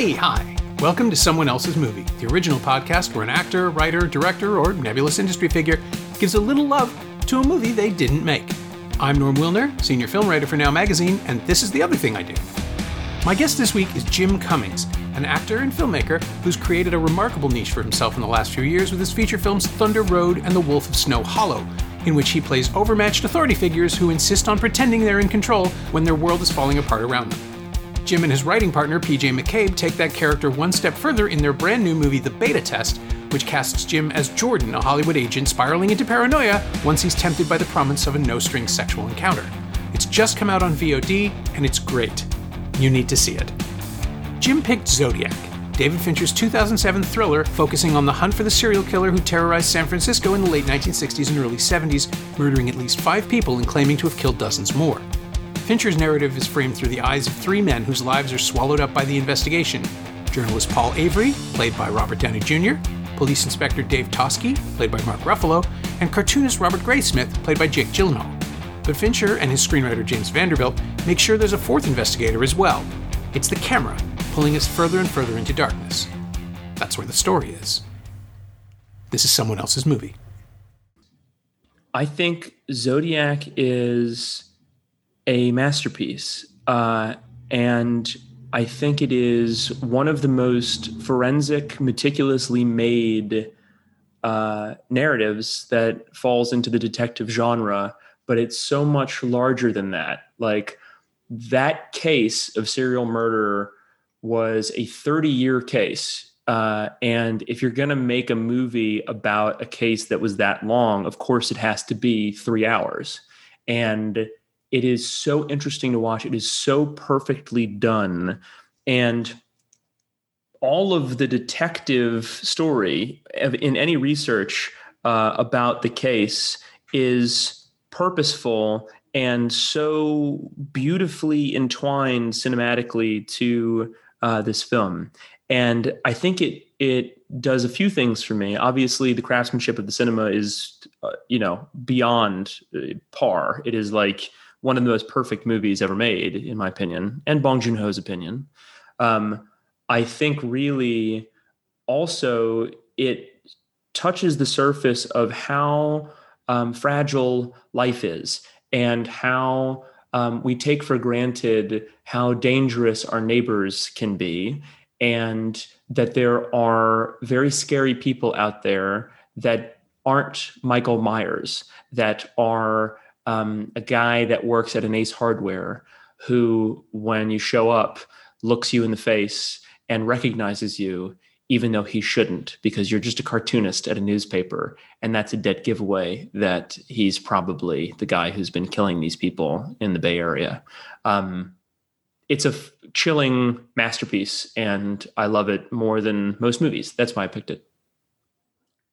Hey, hi. Welcome to Someone Else's Movie, the original podcast where an actor, writer, director, or nebulous industry figure gives a little love to a movie they didn't make. I'm Norm Wilner, senior film writer for Now Magazine, and this is the other thing I do. My guest this week is Jim Cummings, an actor and filmmaker who's created a remarkable niche for himself in the last few years with his feature films Thunder Road and The Wolf of Snow Hollow, in which he plays overmatched authority figures who insist on pretending they're in control when their world is falling apart around them. Jim and his writing partner, PJ McCabe, take that character one step further in their brand new movie, The Beta Test, which casts Jim as Jordan, a Hollywood agent spiraling into paranoia once he's tempted by the promise of a no strings sexual encounter. It's just come out on VOD, and it's great. You need to see it. Jim picked Zodiac, David Fincher's 2007 thriller focusing on the hunt for the serial killer who terrorized San Francisco in the late 1960s and early 70s, murdering at least five people and claiming to have killed dozens more. Fincher's narrative is framed through the eyes of three men whose lives are swallowed up by the investigation journalist Paul Avery, played by Robert Downey Jr., police inspector Dave Toschi, played by Mark Ruffalo, and cartoonist Robert Graysmith, played by Jake Gyllenhaal. But Fincher and his screenwriter James Vanderbilt make sure there's a fourth investigator as well. It's the camera, pulling us further and further into darkness. That's where the story is. This is someone else's movie. I think Zodiac is a masterpiece. Uh, and I think it is one of the most forensic, meticulously made uh, narratives that falls into the detective genre, but it's so much larger than that. Like that case of serial murder was a 30 year case. Uh, and if you're going to make a movie about a case that was that long, of course it has to be three hours. And it is so interesting to watch. It is so perfectly done. And all of the detective story in any research uh, about the case is purposeful and so beautifully entwined cinematically to uh, this film. And I think it it does a few things for me. Obviously, the craftsmanship of the cinema is, uh, you know, beyond uh, par. It is like one of the most perfect movies ever made, in my opinion, and Bong Joon Ho's opinion. Um, I think really also it touches the surface of how um, fragile life is and how um, we take for granted how dangerous our neighbors can be, and that there are very scary people out there that aren't Michael Myers, that are um, a guy that works at an Ace Hardware who, when you show up, looks you in the face and recognizes you, even though he shouldn't, because you're just a cartoonist at a newspaper. And that's a dead giveaway that he's probably the guy who's been killing these people in the Bay Area. Um, it's a f- chilling masterpiece, and I love it more than most movies. That's why I picked it.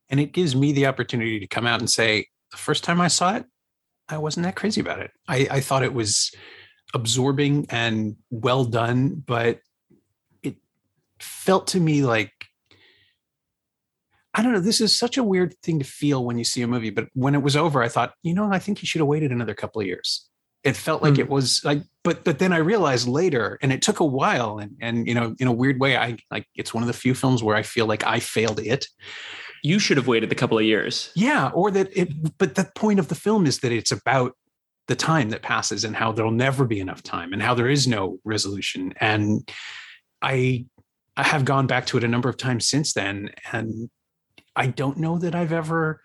And it gives me the opportunity to come out and say, the first time I saw it, I wasn't that crazy about it. I, I thought it was absorbing and well done, but it felt to me like I don't know. This is such a weird thing to feel when you see a movie, but when it was over, I thought, you know, I think you should have waited another couple of years. It felt like mm. it was like, but but then I realized later, and it took a while, and and you know, in a weird way, I like it's one of the few films where I feel like I failed it you should have waited a couple of years. Yeah, or that it but the point of the film is that it's about the time that passes and how there'll never be enough time and how there is no resolution and I I have gone back to it a number of times since then and I don't know that I've ever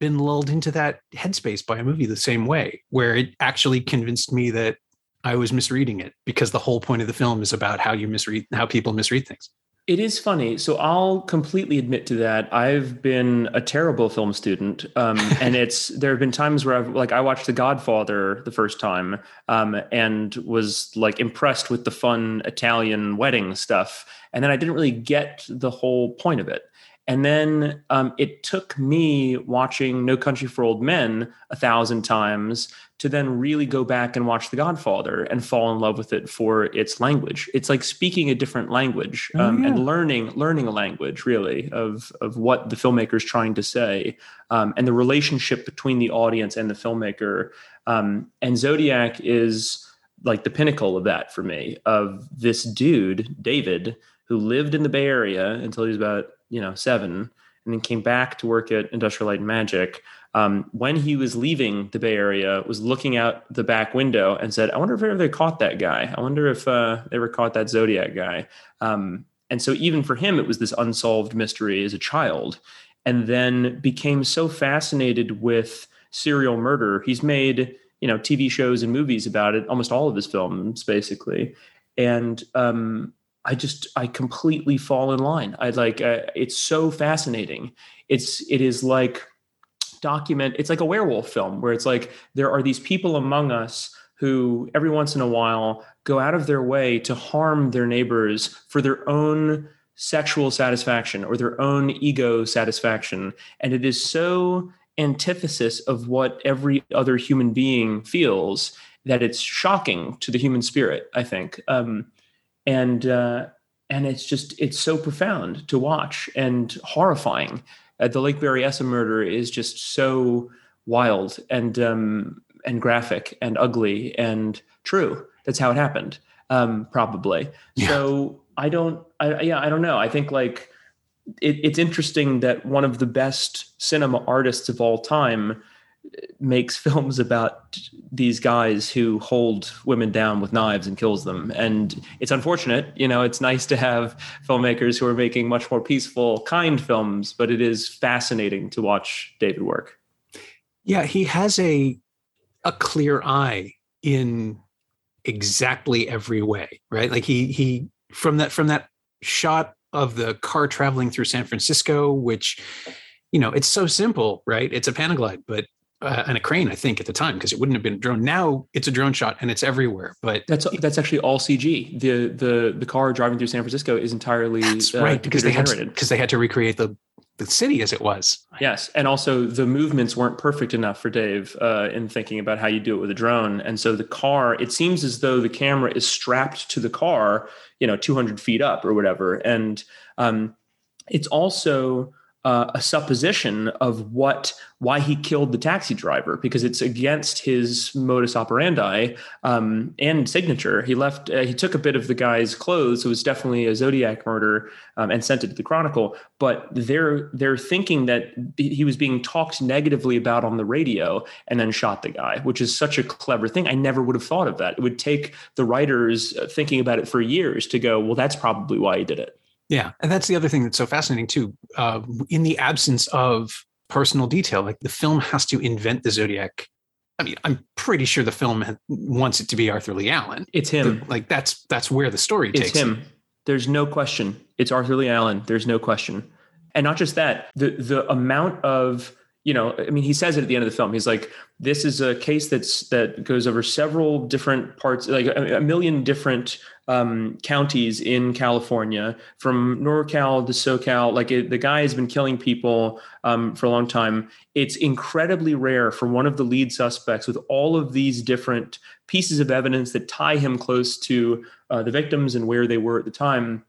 been lulled into that headspace by a movie the same way where it actually convinced me that I was misreading it because the whole point of the film is about how you misread how people misread things. It is funny. So I'll completely admit to that. I've been a terrible film student, um, and it's there have been times where I've like I watched The Godfather the first time, um, and was like impressed with the fun Italian wedding stuff, and then I didn't really get the whole point of it. And then um, it took me watching No Country for Old Men a thousand times to then really go back and watch The Godfather and fall in love with it for its language. It's like speaking a different language oh, um, oh, yeah. and learning learning a language really of of what the filmmaker is trying to say um, and the relationship between the audience and the filmmaker. Um, and Zodiac is like the pinnacle of that for me of this dude David who lived in the Bay Area until he was about you know seven and then came back to work at Industrial Light and Magic. Um, when he was leaving the Bay Area, was looking out the back window and said, "I wonder if ever they caught that guy. I wonder if uh, they ever caught that Zodiac guy." Um, and so, even for him, it was this unsolved mystery as a child, and then became so fascinated with serial murder. He's made you know TV shows and movies about it, almost all of his films, basically, and um, I just I completely fall in line. I like uh, it's so fascinating. It's it is like document. It's like a werewolf film where it's like there are these people among us who every once in a while go out of their way to harm their neighbors for their own sexual satisfaction or their own ego satisfaction, and it is so antithesis of what every other human being feels that it's shocking to the human spirit. I think. Um, and uh, and it's just it's so profound to watch and horrifying. Uh, the Lake Berryessa murder is just so wild and um, and graphic and ugly and true. That's how it happened, um, probably. Yeah. So I don't, I, yeah, I don't know. I think like it, it's interesting that one of the best cinema artists of all time makes films about these guys who hold women down with knives and kills them. And it's unfortunate you know it's nice to have filmmakers who are making much more peaceful kind films but it is fascinating to watch david work. Yeah he has a a clear eye in exactly every way right? Like he he from that from that shot of the car traveling through san francisco which you know it's so simple right? It's a panaglide but uh, and a crane, I think, at the time because it wouldn't have been a drone. Now it's a drone shot and it's everywhere. But that's that's actually all CG. The the the car driving through San Francisco is entirely that's uh, right because they had because they had to recreate the the city as it was. Yes, and also the movements weren't perfect enough for Dave uh, in thinking about how you do it with a drone, and so the car. It seems as though the camera is strapped to the car, you know, 200 feet up or whatever, and um, it's also uh, a supposition of what why he killed the taxi driver because it's against his modus operandi um, and signature. He left. Uh, he took a bit of the guy's clothes. So it was definitely a Zodiac murder um, and sent it to the Chronicle. But they're they're thinking that he was being talked negatively about on the radio and then shot the guy, which is such a clever thing. I never would have thought of that. It would take the writers uh, thinking about it for years to go. Well, that's probably why he did it. Yeah, and that's the other thing that's so fascinating too. Uh, in the absence of personal detail, like the film has to invent the zodiac. I mean, I'm pretty sure the film wants it to be Arthur Lee Allen. It's him. The, like that's that's where the story takes. it's takes him. There's no question. It's Arthur Lee Allen. There's no question. And not just that, the the amount of you know, I mean, he says it at the end of the film. He's like, "This is a case that's that goes over several different parts, like a, a million different um, counties in California, from NorCal to SoCal. Like it, the guy has been killing people um, for a long time. It's incredibly rare for one of the lead suspects with all of these different pieces of evidence that tie him close to uh, the victims and where they were at the time."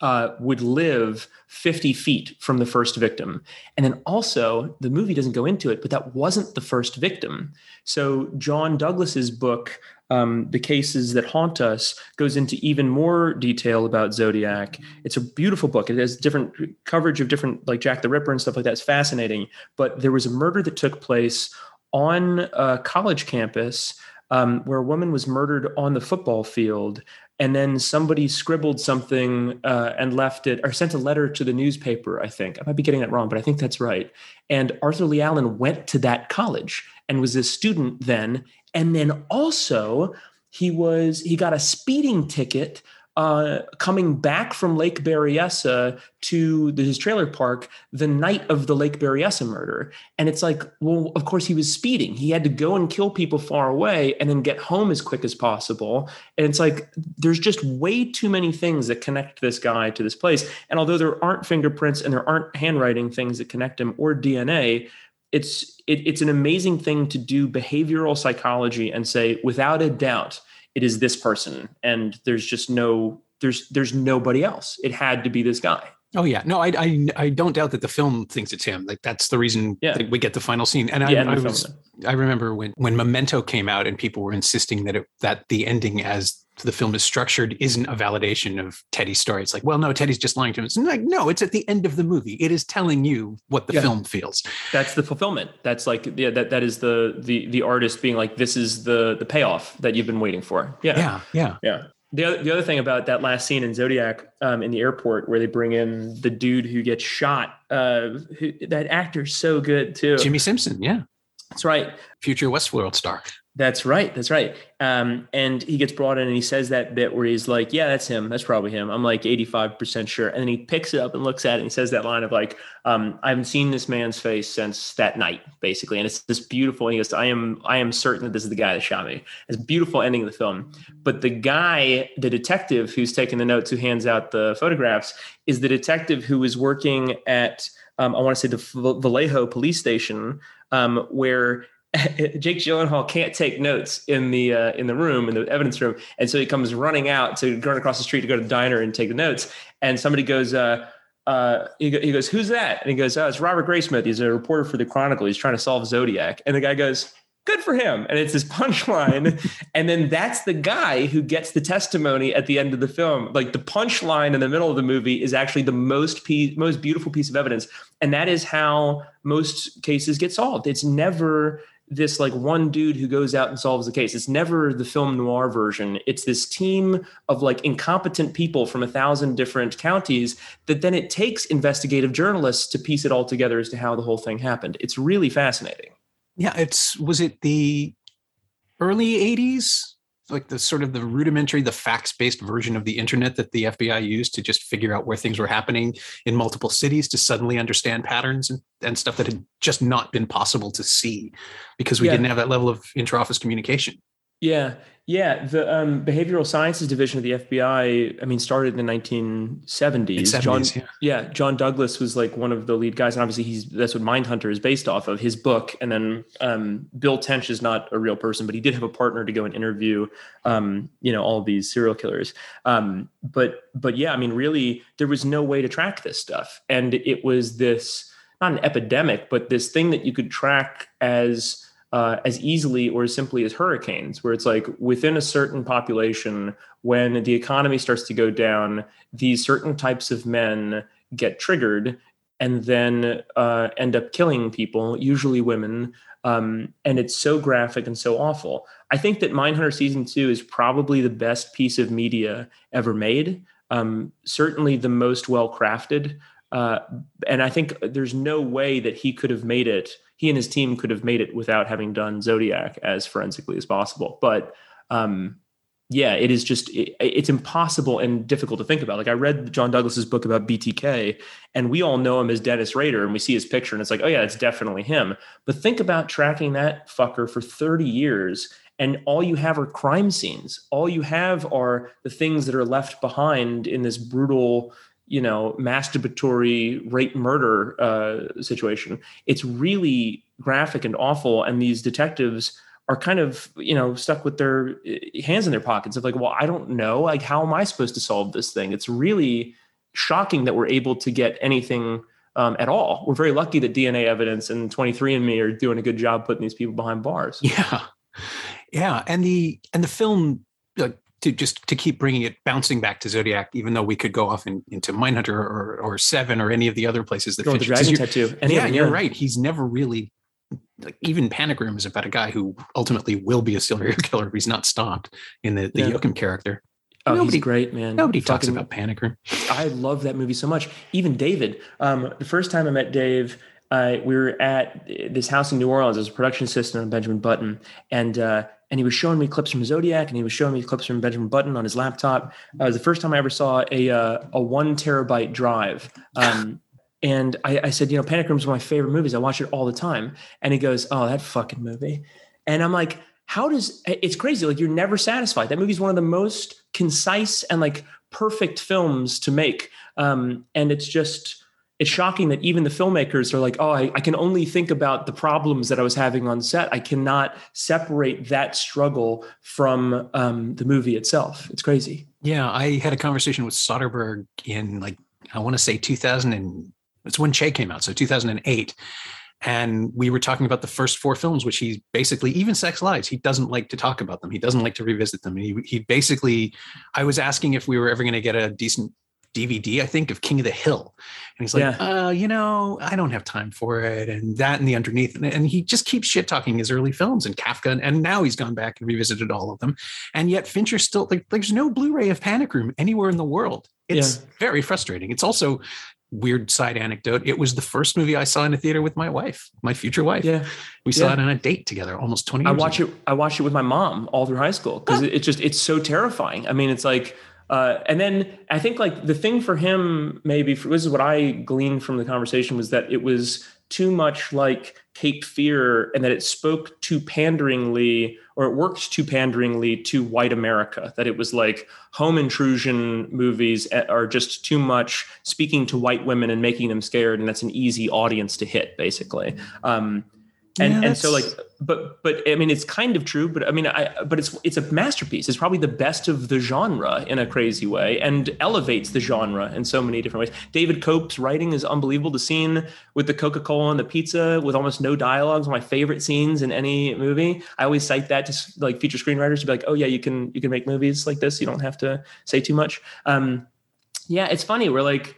Uh, would live 50 feet from the first victim. And then also, the movie doesn't go into it, but that wasn't the first victim. So, John Douglas's book, um, The Cases That Haunt Us, goes into even more detail about Zodiac. It's a beautiful book. It has different coverage of different, like Jack the Ripper and stuff like that. It's fascinating. But there was a murder that took place on a college campus um, where a woman was murdered on the football field and then somebody scribbled something uh, and left it or sent a letter to the newspaper i think. I might be getting that wrong but i think that's right. And arthur lee allen went to that college and was a student then. And then also he was he got a speeding ticket uh, coming back from Lake Berryessa to his trailer park the night of the Lake Berryessa murder. And it's like, well, of course he was speeding. He had to go and kill people far away and then get home as quick as possible. And it's like, there's just way too many things that connect this guy to this place. And although there aren't fingerprints and there aren't handwriting things that connect him or DNA, it's it, it's an amazing thing to do behavioral psychology and say without a doubt it is this person and there's just no there's there's nobody else it had to be this guy Oh yeah, no, I, I I don't doubt that the film thinks it's him. Like that's the reason Yeah. that we get the final scene. And I, Yeah, and I was. I remember when when Memento came out and people were insisting that it that the ending as the film is structured isn't a validation of Teddy's story. It's like, well, no, Teddy's just lying to him. It's like, no, it's at the end of the movie. It is telling you what the Yeah. film feels. That's the fulfillment. That's like yeah, that that is the the the artist being like, this is the the payoff that you've been waiting for. Yeah. Yeah, yeah. Yeah. The other, the other thing about that last scene in Zodiac um, in the airport where they bring in the dude who gets shot, uh, who, that actor's so good too. Jimmy Simpson, yeah, That's right. future Westworld star. That's right. That's right. Um, and he gets brought in and he says that bit where he's like, Yeah, that's him. That's probably him. I'm like 85% sure. And then he picks it up and looks at it and he says that line of like, um, I haven't seen this man's face since that night, basically. And it's this beautiful. And he goes, I am, I am certain that this is the guy that shot me. It's beautiful ending of the film. But the guy, the detective who's taking the notes, who hands out the photographs, is the detective who is working at, um, I want to say the Vallejo police station, um, where Jake Gyllenhaal can't take notes in the uh, in the room in the evidence room, and so he comes running out to run across the street to go to the diner and take the notes. And somebody goes, uh, uh, he, go- he goes, "Who's that?" And he goes, "Oh, it's Robert Graysmith. He's a reporter for the Chronicle. He's trying to solve Zodiac." And the guy goes, "Good for him." And it's this punchline, and then that's the guy who gets the testimony at the end of the film. Like the punchline in the middle of the movie is actually the most piece, most beautiful piece of evidence, and that is how most cases get solved. It's never this like one dude who goes out and solves the case. It's never the film noir version. It's this team of like incompetent people from a thousand different counties that then it takes investigative journalists to piece it all together as to how the whole thing happened. It's really fascinating. Yeah, it's was it the early 80s? Like the sort of the rudimentary, the facts-based version of the internet that the FBI used to just figure out where things were happening in multiple cities to suddenly understand patterns and, and stuff that had just not been possible to see because we Yeah. didn't have that level of inter-office communication. Yeah, yeah. The um, behavioral sciences division of the FBI, I mean, started in the 1970s. In 70s, John, yeah. yeah, John Douglas was like one of the lead guys, and obviously he's that's what Mindhunter is based off of his book. And then um, Bill Tench is not a real person, but he did have a partner to go and interview, um, you know, all these serial killers. Um, but but yeah, I mean, really, there was no way to track this stuff, and it was this not an epidemic, but this thing that you could track as uh, as easily or as simply as hurricanes, where it's like within a certain population, when the economy starts to go down, these certain types of men get triggered and then uh, end up killing people, usually women. Um, and it's so graphic and so awful. I think that Mindhunter season two is probably the best piece of media ever made. Um, certainly the most well crafted. Uh, and I think there's no way that he could have made it. He and his team could have made it without having done Zodiac as forensically as possible. But um, yeah, it is just it, it's impossible and difficult to think about. Like I read John Douglas's book about BTK, and we all know him as Dennis Rader, and we see his picture, and it's like, oh yeah, it's definitely him. But think about tracking that fucker for 30 years, and all you have are crime scenes. All you have are the things that are left behind in this brutal you know masturbatory rape murder uh, situation. It's really graphic and awful and these detectives are kind of you know stuck with their uh, hands in their pockets of like well i don't know like how am i supposed to solve this thing? It's really shocking that we're able to get anything um, at all. We're very lucky that dna evidence and 23andme are doing a good job putting these people behind bars. Yeah, yeah, and the and the film to just to keep bringing it bouncing back to Zodiac, even though we could go off in, into Mindhunter or or Seven or any of the other places that Or the dragon tattoo Any yeah, you're right. He's never really like even Panic Room is about a guy who ultimately will be a serial killer if he's not stopped in the the Yeah. Character. oh Nobody- he's great man Nobody talks Fucking- about Panic Room. I love that movie so much. Even David, um, the first time I met Dave, uh, we were at this house in New Orleans. As a production assistant on Benjamin Button, and uh, and he was showing me clips from Zodiac, and he was showing me clips from Benjamin Button on his laptop. Uh, it was the first time I ever saw a uh, a one terabyte drive. Um, and I, I said, you know, Panic Room is one of my favorite movies. I watch it all the time. And he goes, oh, that fucking movie. And I'm like, how does it's crazy? Like you're never satisfied. That movie's one of the most concise and like perfect films to make. Um, and it's just it's shocking that even the filmmakers are like, oh, I, I can only think about the problems that I was having on set. I cannot separate that struggle from um, the movie itself. It's crazy. Yeah, I had a conversation with Soderbergh in like I want to say 2000 and it's when Che came out, so 2008. And we were talking about the first four films, which he basically, even Sex Lies, he doesn't like to talk about them. He doesn't like to revisit them. He, he basically, I was asking if we were ever going to get a decent DVD, I think, of King of the Hill. And he's like, yeah. uh, you know, I don't have time for it. And that and the underneath. And, and he just keeps shit talking his early films and Kafka. And, and, now he's gone back and revisited all of them. And yet Fincher still like there's no Blu-ray of Panic Room anywhere in the world. It's yeah. very frustrating. It's also weird side anecdote. It was the first movie I saw in a theater with my wife, my future wife. Yeah. We saw yeah. it on a date together almost 20 years I watch ago. it I watched it with my mom all through high school because it's just it's so terrifying. I mean, it's like uh, and then I think like the thing for him, maybe for, this is what I gleaned from the conversation was that it was too much like Cape Fear and that it spoke too panderingly or it worked too panderingly to white America. That it was like home intrusion movies are just too much speaking to white women and making them scared, and that's an easy audience to hit, basically. Um, and yeah, and so like but but i mean it's kind of true but i mean i but it's it's a masterpiece. It's probably the best of the genre in a crazy way and elevates the genre in so many different ways. David koepp's writing is unbelievable. The scene with the coca-cola and the pizza with almost no dialogue is my favorite scenes in any movie. I always cite that to like feature screenwriters to be like oh yeah you can you can make movies like this. You don't have to say too much. Um yeah it's funny. We're like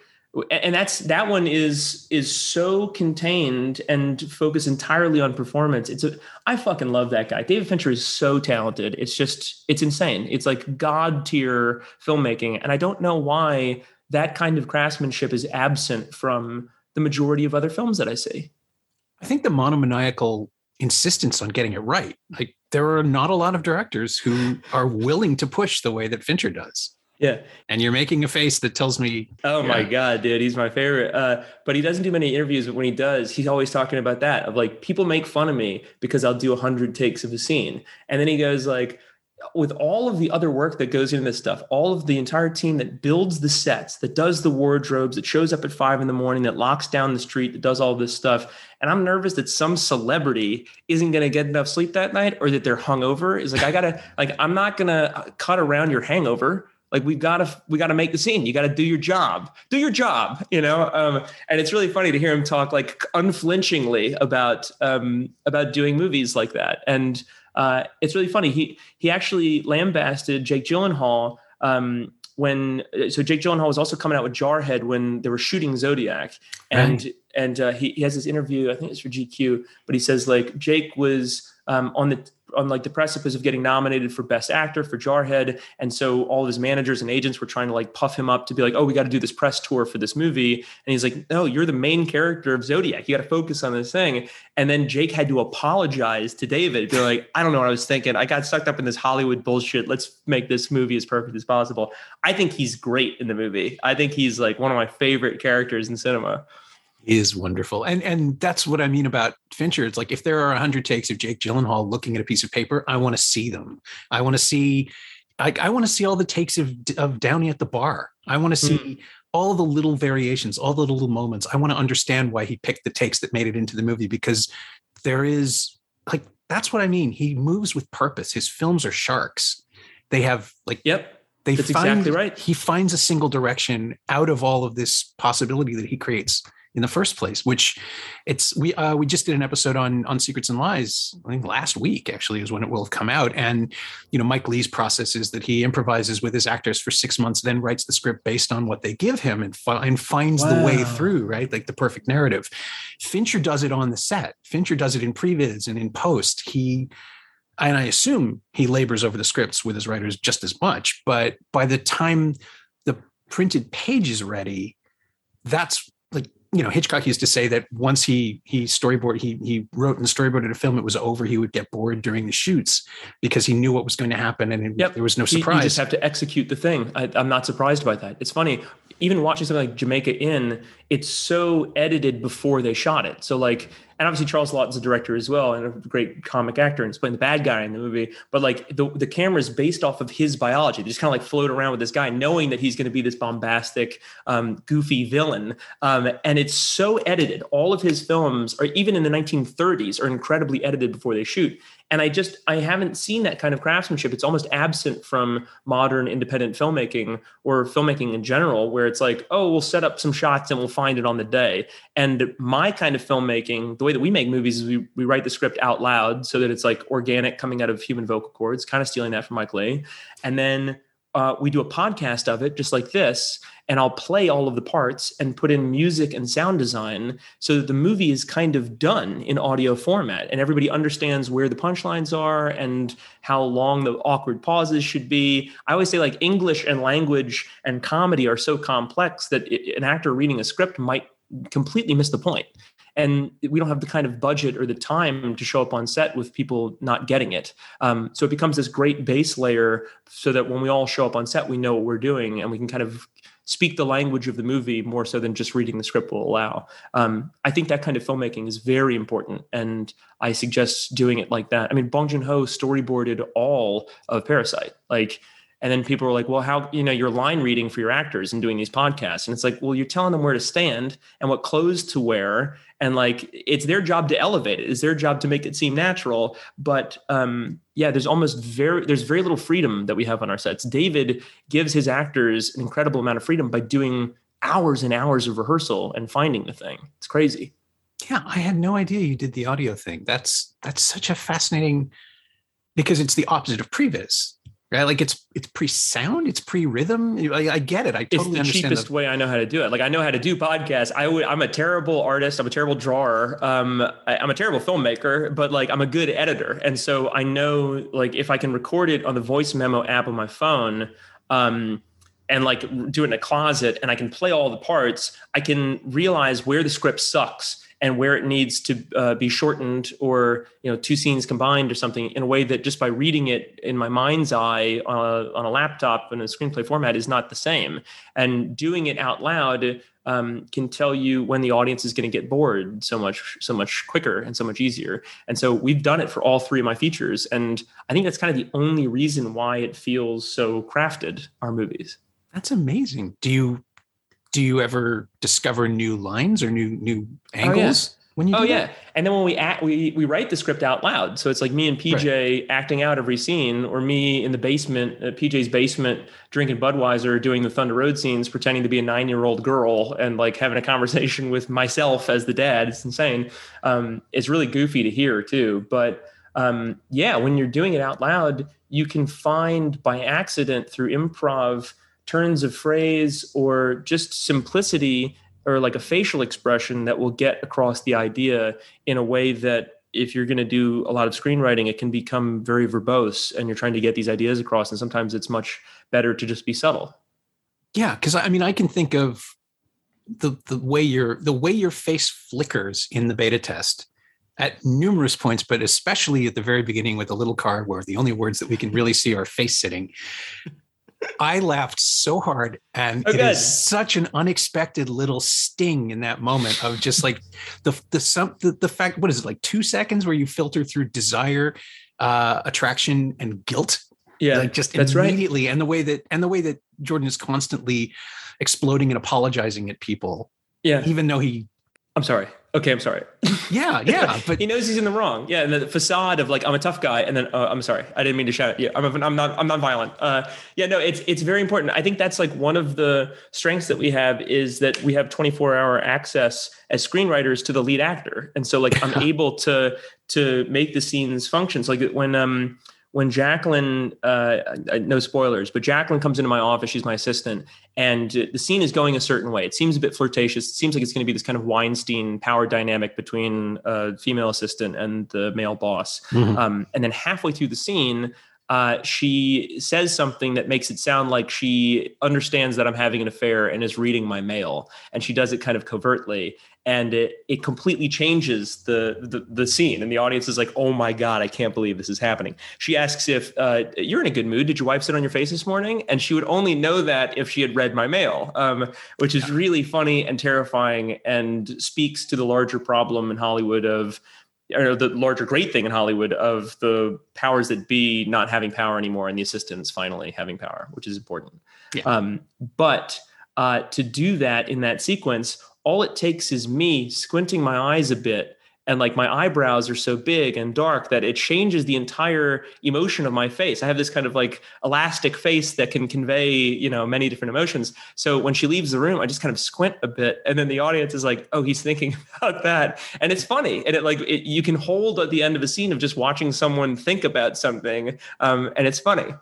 and that's that one is is so contained and focused entirely on performance. It's a i fucking love that guy. David fincher is so talented. It's just it's insane. It's like god tier filmmaking. And i don't know why that kind of craftsmanship is absent from the majority of other films that i see. I think the monomaniacal insistence on getting it right like there are not a lot of directors who are willing to push the way that fincher does yeah. And you're making a face that tells me. Oh yeah. my God, dude. He's my favorite. Uh, but he doesn't do many interviews, but when he does, he's always talking about that of like, people make fun of me because I'll do a hundred takes of a scene. And then he goes like, with all of the other work that goes into this stuff, all of the entire team that builds the sets, that does the wardrobes, that shows up at five in the morning, that locks down the street, that does all this stuff. And I'm nervous that some celebrity isn't going to get enough sleep that night or that they're hungover. Is like, I got to, like, I'm not going to cut around your hangover. Like we've got to we got to make the scene. You got to do your job. Do your job. You know. Um, and it's really funny to hear him talk like unflinchingly about um, about doing movies like that. And uh, it's really funny. He he actually lambasted Jake Gyllenhaal. Um, when so Jake Gyllenhaal was also coming out with Jarhead when they were shooting Zodiac, and right. and uh, he, he has this interview. I think it's for GQ, but he says like Jake was um, on the on like the precipice of getting nominated for best actor for Jarhead. And so all of his managers and agents were trying to like puff him up to be like, oh, we got to do this press tour for this movie. And he's like, no, you're the main character of Zodiac. You got to focus on this thing. And then Jake had to apologize to David, be like, I don't know what I was thinking. I got sucked up in this Hollywood bullshit. Let's make this movie as perfect as possible. I think he's great in the movie. I think he's like one of my favorite characters in cinema is wonderful. And and that's what I mean about Fincher. It's like if there are 100 takes of Jake Gyllenhaal looking at a piece of paper, I want to see them. I want to see I, I want to see all the takes of of Downey at the bar. I want to see mm. all the little variations, all the little moments. I want to understand why he picked the takes that made it into the movie because there is like that's what I mean. He moves with purpose. His films are sharks. They have like yep. They That's find, exactly right. He finds a single direction out of all of this possibility that he creates in the first place which it's we uh, we just did an episode on on secrets and lies i think last week actually is when it will have come out. And you know mike leigh's process is that he improvises with his actors for six months then writes the script based on what they give him and, fi- and finds wow. the way through right? Like the perfect narrative. Fincher does it on the set. Fincher does it in previs and in post. He and i assume he labors over the scripts with his writers just as much but by the time the printed page is ready that's you know Hitchcock used to say that once he he storyboard he he wrote and storyboarded a film it was over he would get bored during the shoots because he knew what was going to happen and yep. there was no surprise. You just have to execute the thing. I, I'm not surprised by that. It's funny even watching something like Jamaica Inn, it's so edited before they shot it. So like and obviously Charles Laughton's a director as well and a great comic actor and he's playing the bad guy in the movie. But like the the camera is based off of his biology. They just kind of like float around with this guy, knowing that he's going to be this bombastic, um, goofy villain. Um, and it's so edited. All of his films, or even in the 1930s, are incredibly edited before they shoot and i just i haven't seen that kind of craftsmanship it's almost absent from modern independent filmmaking or filmmaking in general where it's like oh we'll set up some shots and we'll find it on the day and my kind of filmmaking the way that we make movies is we, we write the script out loud so that it's like organic coming out of human vocal cords kind of stealing that from mike leigh and then uh, we do a podcast of it just like this and I'll play all of the parts and put in music and sound design so that the movie is kind of done in audio format and everybody understands where the punchlines are and how long the awkward pauses should be. I always say like English and language and comedy are so complex that it, an actor reading a script might completely miss the point and we don't have the kind of budget or the time to show up on set with people not getting it. Um, so it becomes this great base layer so that when we all show up on set, we know what we're doing and we can kind of speak the language of the movie more so than just reading the script will allow. Um, I think that kind of filmmaking is very important, and I suggest doing it like that. I mean, Bong Joon Ho storyboarded all of Parasite, like. And then people were like, well, how, you know, you're line reading for your actors and doing these podcasts. And it's like, well, you're telling them where to stand and what clothes to wear. And like it's their job to elevate it. It's their job to make it seem natural. But um yeah there's almost very there's very little freedom that we have on our sets. David gives his actors an incredible amount of freedom by doing hours and hours of rehearsal and finding the thing. It's crazy. Yeah i had no idea you did the audio thing. That's that's such a fascinating because it's the opposite of previs right? Like it's it's pre-sound, it's pre-rhythm. I, I get it. I totally it's the cheapest the- way I know how to do it. Like I know how to do podcasts. I would. I'm a terrible artist. I'm a terrible drawer. Um, I, I'm a terrible filmmaker, but like I'm a good editor, and so I know like if I can record it on the voice memo app on my phone. Um, and like do it in a closet and I can play all the parts, I can realize where the script sucks and where it needs to uh, be shortened or you know two scenes combined or something in a way that just by reading it in my mind's eye on a, on a laptop in a screenplay format is not the same. And doing it out loud um, can tell you when the audience is going to get bored so much so much quicker and so much easier. And so we've done it for all three of my features and i think that's kind of the only reason why it feels so crafted our movies. That's amazing. Do you do you ever discover new lines or new new angles? Oh, yeah. When you oh yeah, that? and then when we act, we we write the script out loud. So it's like me and PJ right. acting out every scene, or me in the basement, uh, PJ's basement, drinking Budweiser, doing the Thunder Road scenes, pretending to be a nine year old girl, and like having a conversation with myself as the dad. It's insane. Um, it's really goofy to hear too, but um, yeah, when you're doing it out loud, you can find by accident through improv turns of phrase or just simplicity or like a facial expression that will get across the idea in a way that if you're going to do a lot of screenwriting it can become very verbose and you're trying to get these ideas across and sometimes it's much better to just be subtle. Yeah because i mean i can think of the the way your the way your face flickers in the beta test at numerous points but especially at the very beginning with the little card where the only words that we can really see are face sitting I laughed so hard, and oh, it good. is such an unexpected little sting in that moment of just like the the some the, the fact. What is it like? Two seconds where you filter through desire, uh, attraction, and guilt. Yeah, like just that's immediately, right. and the way that and the way that Jordan is constantly exploding and apologizing at people. Yeah, even though he. I'm sorry okay, I'm sorry. Yeah, yeah, but he knows he's in the wrong. Yeah, and the facade of like I'm a tough guy, and then uh, I'm sorry, I didn't mean to shout. Yeah, I'm, a, I'm not I'm not violent. Uh, yeah, no, it's it's very important. I think that's like one of the strengths that we have is that we have 24 hour access as screenwriters to the lead actor, and so like I'm able to to make the scenes function. So like when um when Jacqueline, uh, no spoilers, but Jacqueline comes into my office, she's my assistant, and the scene is going a certain way. It seems a bit flirtatious. It seems like it's going to be this kind of Weinstein power dynamic between a female assistant and the male boss. Mm-hmm. Um, and then halfway through the scene, uh, she says something that makes it sound like she understands that I'm having an affair and is reading my mail, and she does it kind of covertly and it, it completely changes the, the, the scene. And the audience is like oh my god i can't believe this is happening. She asks if uh, you're in a good mood. Did your wife sit on your face this morning? And she would only know that if she had read my mail um, which is really funny and terrifying and speaks to the larger problem in hollywood of or the larger great thing in hollywood of the powers that be not having power anymore and the assistants finally having power which is important. Yeah. um, but uh, to do that in that sequence all it takes is me squinting my eyes a bit and like my eyebrows are so big and dark that it changes the entire emotion of my face. I have this kind of like elastic face that can convey, you know, many different emotions. So when she leaves the room, I just kind of squint a bit and then the audience is like, "Oh, he's thinking about that." And it's funny. And it like it, you can hold at the end of a scene of just watching someone think about something um, and it's funny.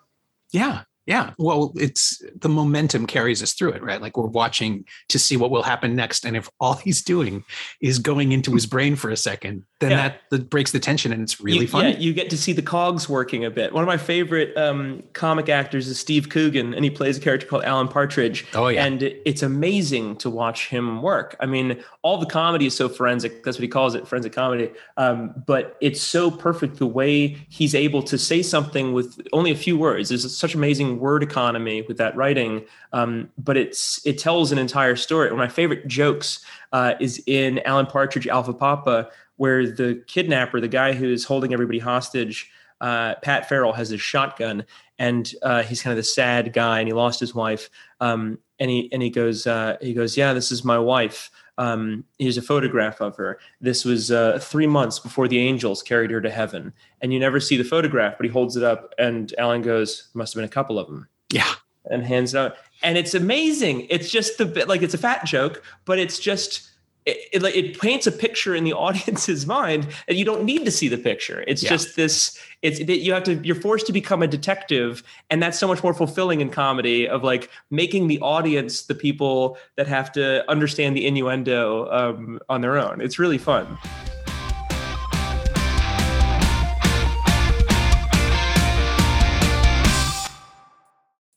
Yeah. Yeah. Well, it's the momentum carries us through it, right? Like we're watching to see what will happen next. And if all he's doing is going into his brain for a second, then yeah. that, that, breaks the tension and it's really you, fun. Yeah, you get to see the cogs working a bit. One of my favorite um, comic actors is Steve Coogan, and he plays a character called Alan Partridge. Oh, yeah. And it's amazing to watch him work. I mean, all the comedy is so forensic. That's what he calls it, forensic comedy. Um, but it's so perfect the way he's able to say something with only a few words. There's such amazing word economy with that writing. Um, but it's it tells an entire story. One of my favorite jokes uh, is in Alan Partridge Alpha Papa where the kidnapper, the guy who is holding everybody hostage, uh, Pat Farrell has his shotgun, and uh, he's kind of the sad guy, and he lost his wife. Um, and he and he goes, uh, he goes, yeah, this is my wife. Um, here's a photograph of her. This was uh, three months before the angels carried her to heaven, and you never see the photograph, but he holds it up, and Alan goes, "Must have been a couple of them." Yeah, and hands it out, and it's amazing. It's just the bit like it's a fat joke, but it's just it, it, it, paints a picture in the audience's mind and you don't need to see the picture. It's yeah. just this it's it, you have to you're forced to become a detective and that's so much more fulfilling in comedy of like making the audience the people that have to understand the innuendo um, on their own. It's really fun.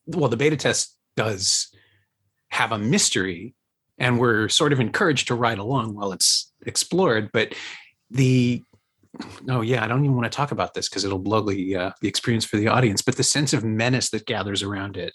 Well the beta test does have a mystery and we're sort of encouraged to ride along while it's explored. But the oh yeah, I don't even want to talk about this because it'll blow the uh, the experience for the audience. But the sense of menace that gathers around it.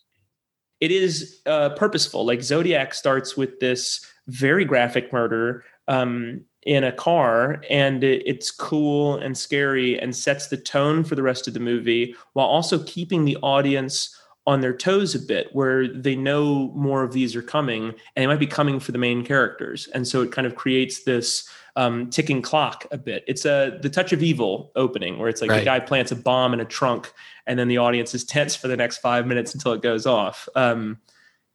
It is uh, purposeful. Like Zodiac starts with this very graphic murder um, in a car, and it, it's cool and scary, and sets the tone for the rest of the movie, while also keeping the audience on their toes a bit where they know more of these are coming and they might be coming for the main characters and so it kind of creates this um, ticking clock a bit it's a the touch of evil opening where it's like right. the guy plants a bomb in a trunk and then the audience is tense for the next five minutes until it goes off um,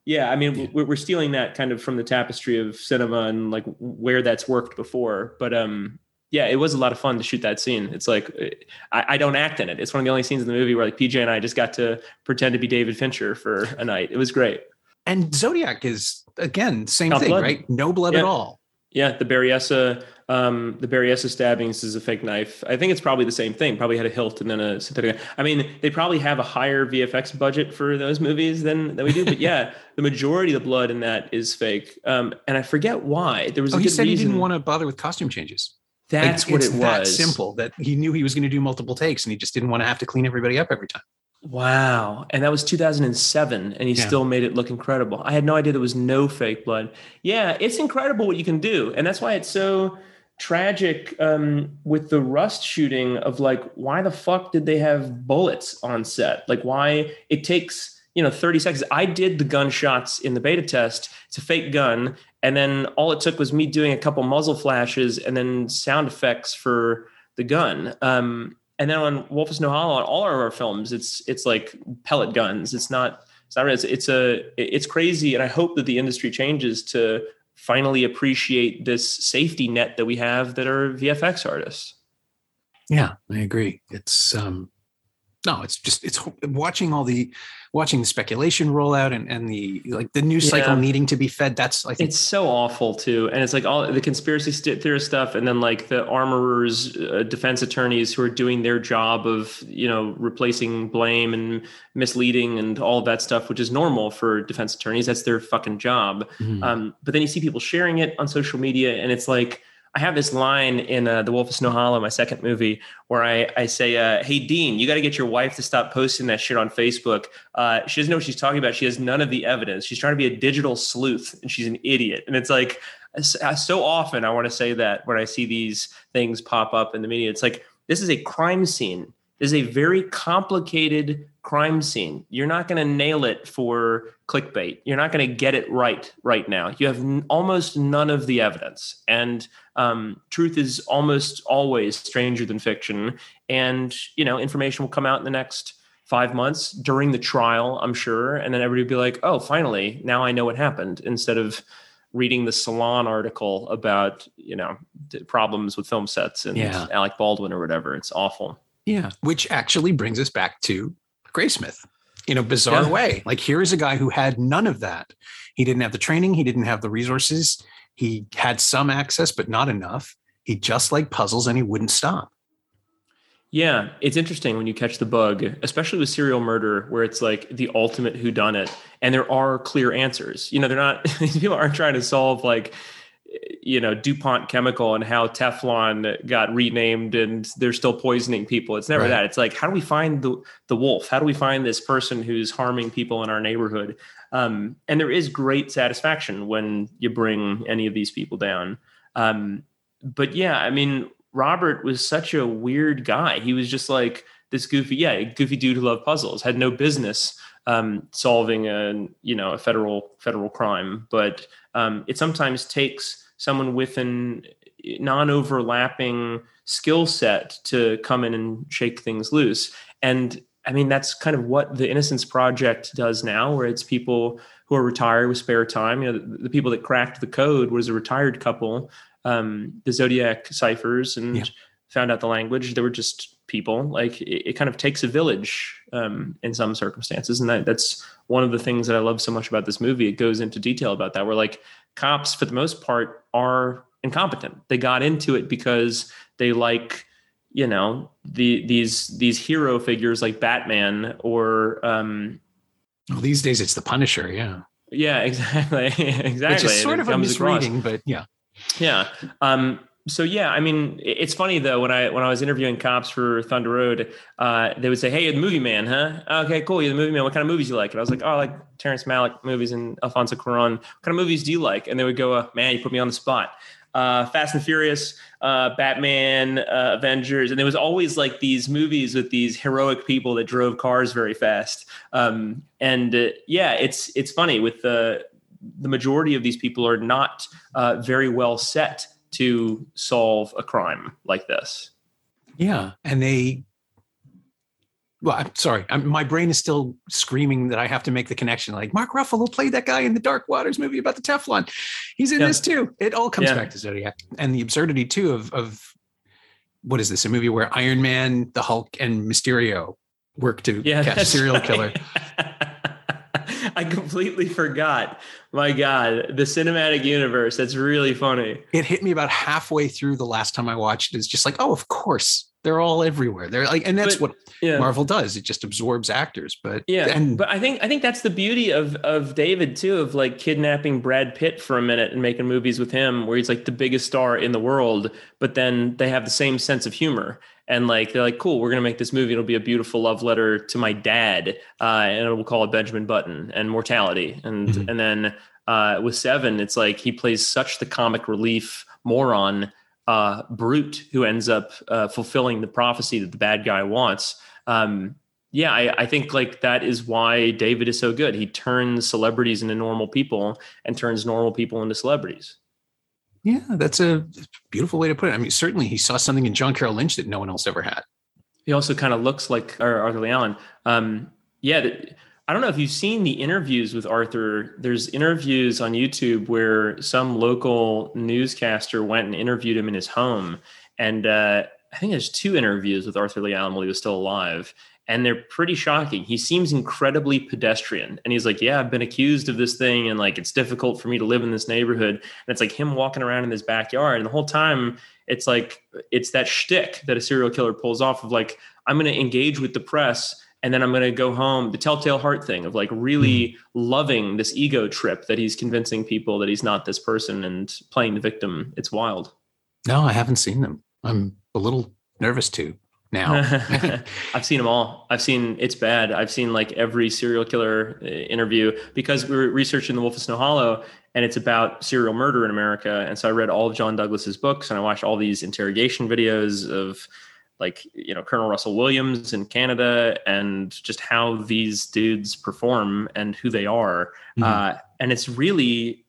yeah i mean yeah. we're stealing that kind of from the tapestry of cinema and like where that's worked before but um yeah, it was a lot of fun to shoot that scene. It's like I, I, don't act in it. It's one of the only scenes in the movie where like PJ and I just got to pretend to be David Fincher for a night. It was great. And Zodiac is again same Not thing, blood. right? No blood yeah. at all. Yeah, the Berryessa, um, the Berryessa stabbings is a fake knife. I think it's probably the same thing. Probably had a hilt and then a synthetic. I mean, they probably have a higher VFX budget for those movies than than we do. But yeah, the majority of the blood in that is fake. Um, and I forget why. There was. Oh, he said reason. he didn't want to bother with costume changes. That's like, what it was. That simple that he knew he was going to do multiple takes and he just didn't want to have to clean everybody up every time. Wow. And that was 2007 and he yeah. still made it look incredible. I had no idea there was no fake blood. Yeah, it's incredible what you can do. And that's why it's so tragic um, with the rust shooting of like why the fuck did they have bullets on set? Like why it takes you know 30 seconds. I did the gunshots in the beta test. It's a fake gun. And then all it took was me doing a couple muzzle flashes and then sound effects for the gun. Um, and then on Wolf of Snow Hollow on all of our films it's it's like pellet guns. It's not it's not it's, it's a it's crazy. And i hope that the industry changes to finally appreciate this safety net that we have that are vfx artists. Yeah i agree. It's um no, it's just it's watching all the watching the speculation roll out and, and the like the news cycle needing to be fed. That's I think It's so awful too, and it's like all the conspiracy st- theorist stuff, and then like the armorers, uh, defense attorneys who are doing their job of you know replacing blame and misleading and all of that stuff, which is normal for defense attorneys. That's their fucking job. Mhm. Um, but then you see people sharing it on social media, and it's like I have this line in uh, The Wolf of Snow Hollow, my second movie, where I, I say, uh, Hey, Dean, you got to get your wife to stop posting that shit on Facebook. Uh, she doesn't know what she's talking about. She has none of the evidence. She's trying to be a digital sleuth, and she's an idiot. And it's like, uh, so often I want to say that when I see these things pop up in the media. It's like, this is a crime scene. Is a very complicated crime scene. You're not going to nail it for clickbait. You're not going to get it right right now. You have n- almost none of the evidence, and um, truth is almost always stranger than fiction. And you know, information will come out in the next five months during the trial, I'm sure, and then everybody will be like, "Oh, finally, now I know what happened," instead of reading the Salon article about you know problems with film sets and Yeah. Alec Baldwin or whatever. It's awful. Yeah, which actually brings us back to Graysmith in a bizarre Yeah. way. Like here is a guy who had none of that. He didn't have the training, he didn't have the resources. He had some access, but not enough. He just liked puzzles and he wouldn't stop. Yeah, it's interesting when you catch the bug, especially with serial murder, where it's like the ultimate whodunit, and there are clear answers. You know, they're not these people aren't trying to solve like you know DuPont chemical and how Teflon got renamed and they're still poisoning people. It's never Right. that. It's like how do we find the the wolf? How do we find this person who's harming people in our neighborhood? Um, and there is great satisfaction when you bring any of these people down. Um, but yeah, I mean, Robert was such a weird guy. He was just like this goofy, yeah, goofy dude who loved puzzles, had no business um, solving a you know a federal federal crime. But um, it sometimes takes someone with an non-overlapping skill set to come in and shake things loose. And I mean, that's kind of what the Innocence Project does now, where it's people who are retired with spare time. You know, the, the people that cracked the code was a retired couple, um, the Zodiac ciphers, and Yeah. found out the language. They were just people. Like it, it kind of takes a village um, in some circumstances, and that, that's one of the things that I love so much about this movie. It goes into detail about that. Where like cops, for the most part, are incompetent. They got into it because they like you know the these these hero figures like Batman or um, Well, these days it's the Punisher, yeah. yeah exactly exactly Which is sort it of a comes across. but yeah. Yeah. Um, so yeah, I mean, it's funny though when I when I was interviewing cops for Thunder Road, uh, they would say, "Hey, you're the movie man, huh? Okay, cool. You're the movie man. What kind of movies you like?" And I was like, "Oh, I like Terrence Malick movies and Alfonso Cuarón. What kind of movies do you like?" And they would go, uh, "Man, you put me on the spot." Uh, Fast and Furious, uh, Batman, uh, Avengers, and there was always like these movies with these heroic people that drove cars very fast. Um, and uh, yeah, it's it's funny with the the majority of these people are not uh, very well set to solve a crime like this. Yeah. And they, well, I'm sorry. I'm, my brain is still screaming that I have to make the connection. Like Mark Ruffalo played that guy in the Dark Waters movie about the Teflon. He's in Yeah. this too. It all comes Yeah. back to Zodiac and the absurdity too of, of what is this? A movie where Iron Man, the Hulk, and Mysterio work to Yeah, catch a serial right. killer. I completely forgot. My God, the cinematic universe. That's really funny. It hit me about halfway through the last time I watched. It's just like, oh, of course, they're all everywhere. They're like, and that's But- what Yeah. Marvel does. It just absorbs actors. But Yeah, and but I think I think that's the beauty of of David too, of like kidnapping Brad Pitt for a minute and making movies with him, where he's like the biggest star in the world, but then they have the same sense of humor, and like they're like, cool, we're gonna make this movie. It'll be a beautiful love letter to my dad, uh, and we'll call it Benjamin Button and mortality, and Mhm. and then uh, with Seven, it's like he plays such the comic relief moron. Uh, brute who ends up uh, fulfilling the prophecy that the bad guy wants. Um, yeah, I, I think like that is why David is so good. He turns celebrities into normal people and turns normal people into celebrities. Yeah, that's a beautiful way to put it. I mean, certainly he saw something in John Carroll Lynch that no one else ever had. He also kind of looks like Arthur Lee Allen. Um, yeah, I don't know if you've seen the interviews with Arthur. There's interviews on YouTube where some local newscaster went and interviewed him in his home, and uh, I think there's two interviews with Arthur Lee Allen while he was still alive. And they're pretty shocking. He seems incredibly pedestrian. And he's like, Yeah, I've been accused of this thing, and like it's difficult for me to live in this neighborhood. And it's like him walking around in his backyard. And the whole time, it's like it's that shtick that a serial killer pulls off of like, I'm gonna engage with the press and then I'm going to go home. The telltale heart thing of like really mm. loving this ego trip that he's convincing people that he's not this person and playing the victim. It's wild. No, I haven't seen them. I'm a little nervous to now. I've seen them all. I've seen it's bad. I've seen like every serial killer uh, interview because we are researching The Wolf of Snow Hollow and it's about serial murder in America. And so I read all of John Douglas's books and I watched all these interrogation videos of like you know Colonel Russell Williams in Canada and just how these dudes perform and who they are. Mm-hmm. Uh, and it's really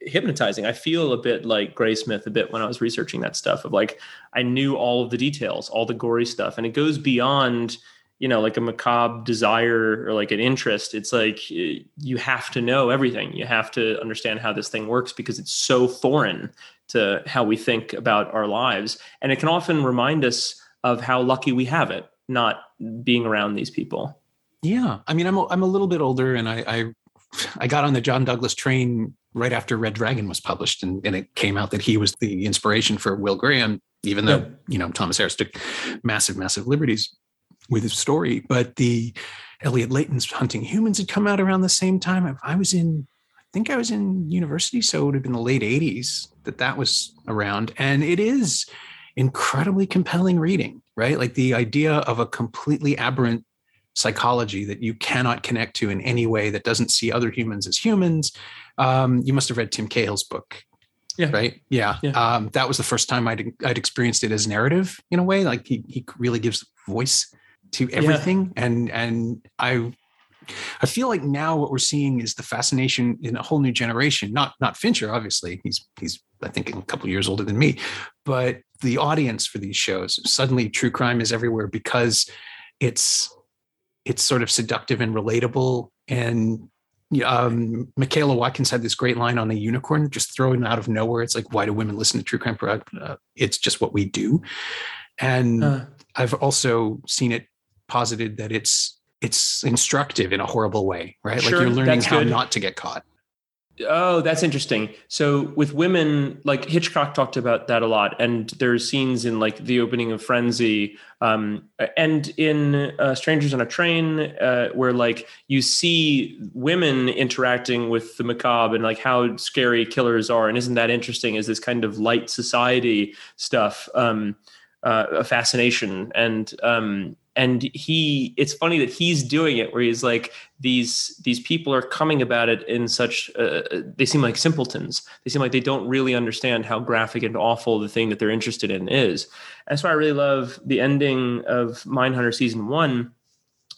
hypnotizing. I feel a bit like Graysmith a bit when I was researching that stuff of like I knew all of the details, all the gory stuff, and it goes beyond you know like a macabre desire or like an interest. It's like you have to know everything. You have to understand how this thing works because it's so foreign to how we think about our lives, and it can often remind us of how lucky we have it not being around these people. Yeah, I mean, I'm a, I'm a little bit older, and I, I I got on the John Douglas train right after Red Dragon was published, and, and it came out that he was the inspiration for Will Graham, even though yeah. you know Thomas Harris took massive, massive liberties with his story. But the Elliott Leyton's Hunting Humans had come out around the same time. I was in, I think I was in university, so it would have been the late '80s that that was around, and it is incredibly compelling reading, right? Like the idea of a completely aberrant psychology that you cannot connect to in any way that doesn't see other humans as humans. Um, you must have read Tim Cahill's book. Yeah. Right. Yeah. yeah. Um, that was the first time I'd, I'd experienced it as narrative in a way. Like he, he really gives voice to everything. Yeah. And, and I, I feel like now what we're seeing is the fascination in a whole new generation. Not not Fincher, obviously. He's he's I think a couple years older than me, but the audience for these shows suddenly true crime is everywhere because it's it's sort of seductive and relatable and um, Michaela Watkins had this great line on the unicorn, just thrown out of nowhere. It's like, why do women listen to true crime? Uh, it's just what we do. And uh. I've also seen it posited that it's it's instructive in a horrible way, right? Sure, like you're learning how good. not to get caught. Oh, that's interesting. So with women, like Hitchcock talked about that a lot, and there's scenes in like the opening of Frenzy, um, and in uh, Strangers on a Train, uh, where like you see women interacting with the macabre and like how scary killers are, and isn't that interesting? Is this kind of light society stuff um, uh, a fascination? And um, and he it's funny that he's doing it where he's like these these people are coming about it in such uh, they seem like simpletons. They seem like they don't really understand how graphic and awful the thing that they're interested in is. That's why i really love the ending of mindhunter season one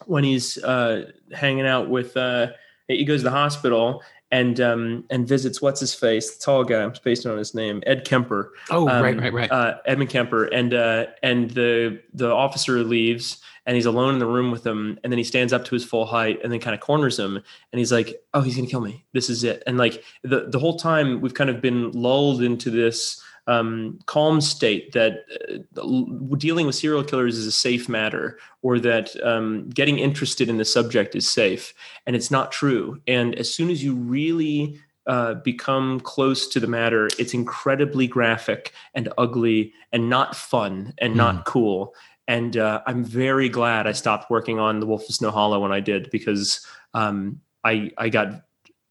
when he's uh, hanging out with uh, he goes to the hospital and um, and visits what's his face, the tall guy. I'm spacing on his name, Ed Kemper. Oh, um, right, right, right. Uh, Edmund Kemper, and uh, and the the officer leaves, and he's alone in the room with him, and then he stands up to his full height, and then kind of corners him, and he's like, "Oh, he's gonna kill me. This is it." And like the the whole time, we've kind of been lulled into this um, calm state that uh, dealing with serial killers is a safe matter or that um, getting interested in the subject is safe. And it's not true. And as soon as you really uh, become close to the matter, it's incredibly graphic and ugly and not fun and mm. not cool. And uh, I'm very glad I stopped working on The Wolf of Snow Hollow when I did because um, I I got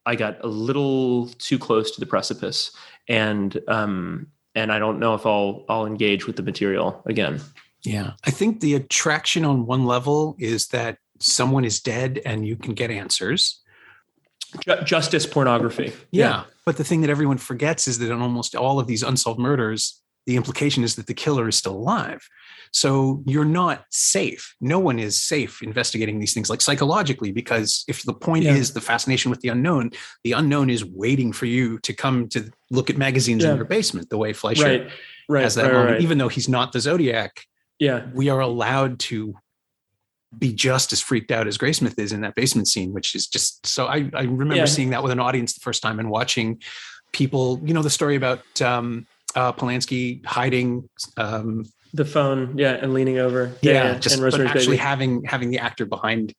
I got a little too close to the precipice, and um, and I don't know if I'll I'll engage with the material again. Yeah, I think the attraction on one level is that someone is dead and you can get answers. Justice pornography. Yeah. yeah. But the thing that everyone forgets is that in almost all of these unsolved murders, the implication is that the killer is still alive. So you're not safe. No one is safe investigating these things like psychologically, because if the point yeah. is the fascination with the unknown, the unknown is waiting for you to come to look at magazines yeah. in your basement, the way Fleischer right. Right. has that right, moment. Even though he's not the Zodiac, yeah, we are allowed to be just as freaked out as Graysmith is in that basement scene, which is just so I, I remember yeah. seeing that with an audience the first time and watching people, you know, the story about um, uh, Polanski hiding um, the phone, yeah, and leaning over, yeah, just and actually baby. having having the actor behind.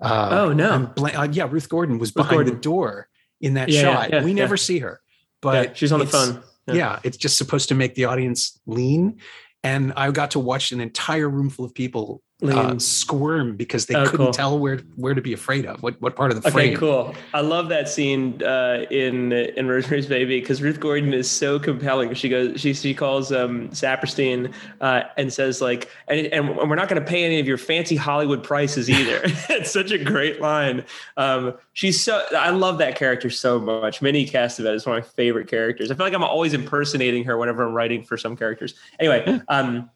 Uh, oh no! Bl- uh, yeah, Ruth Gordon was Ruth behind Gordon. the door in that yeah, shot. Yeah, yeah, we never see her, but she's on the phone. Yeah. it's just supposed to make the audience lean, and I got to watch an entire room full of people uh, squirm because they oh, couldn't cool. tell where where to be afraid of. What what part of the frame? Okay, cool. I love that scene uh, in in Rosemary's Baby because Ruth Gordon is so compelling. She goes, she she calls um, Sapirstein uh, and says like, and, and we're not going to pay any of your fancy Hollywood prices either. it's such a great line. Um, she's so I love that character so much. Minnie Castevet is one of my favorite characters. I feel like I'm always impersonating her whenever I'm writing for some characters. Anyway. Um,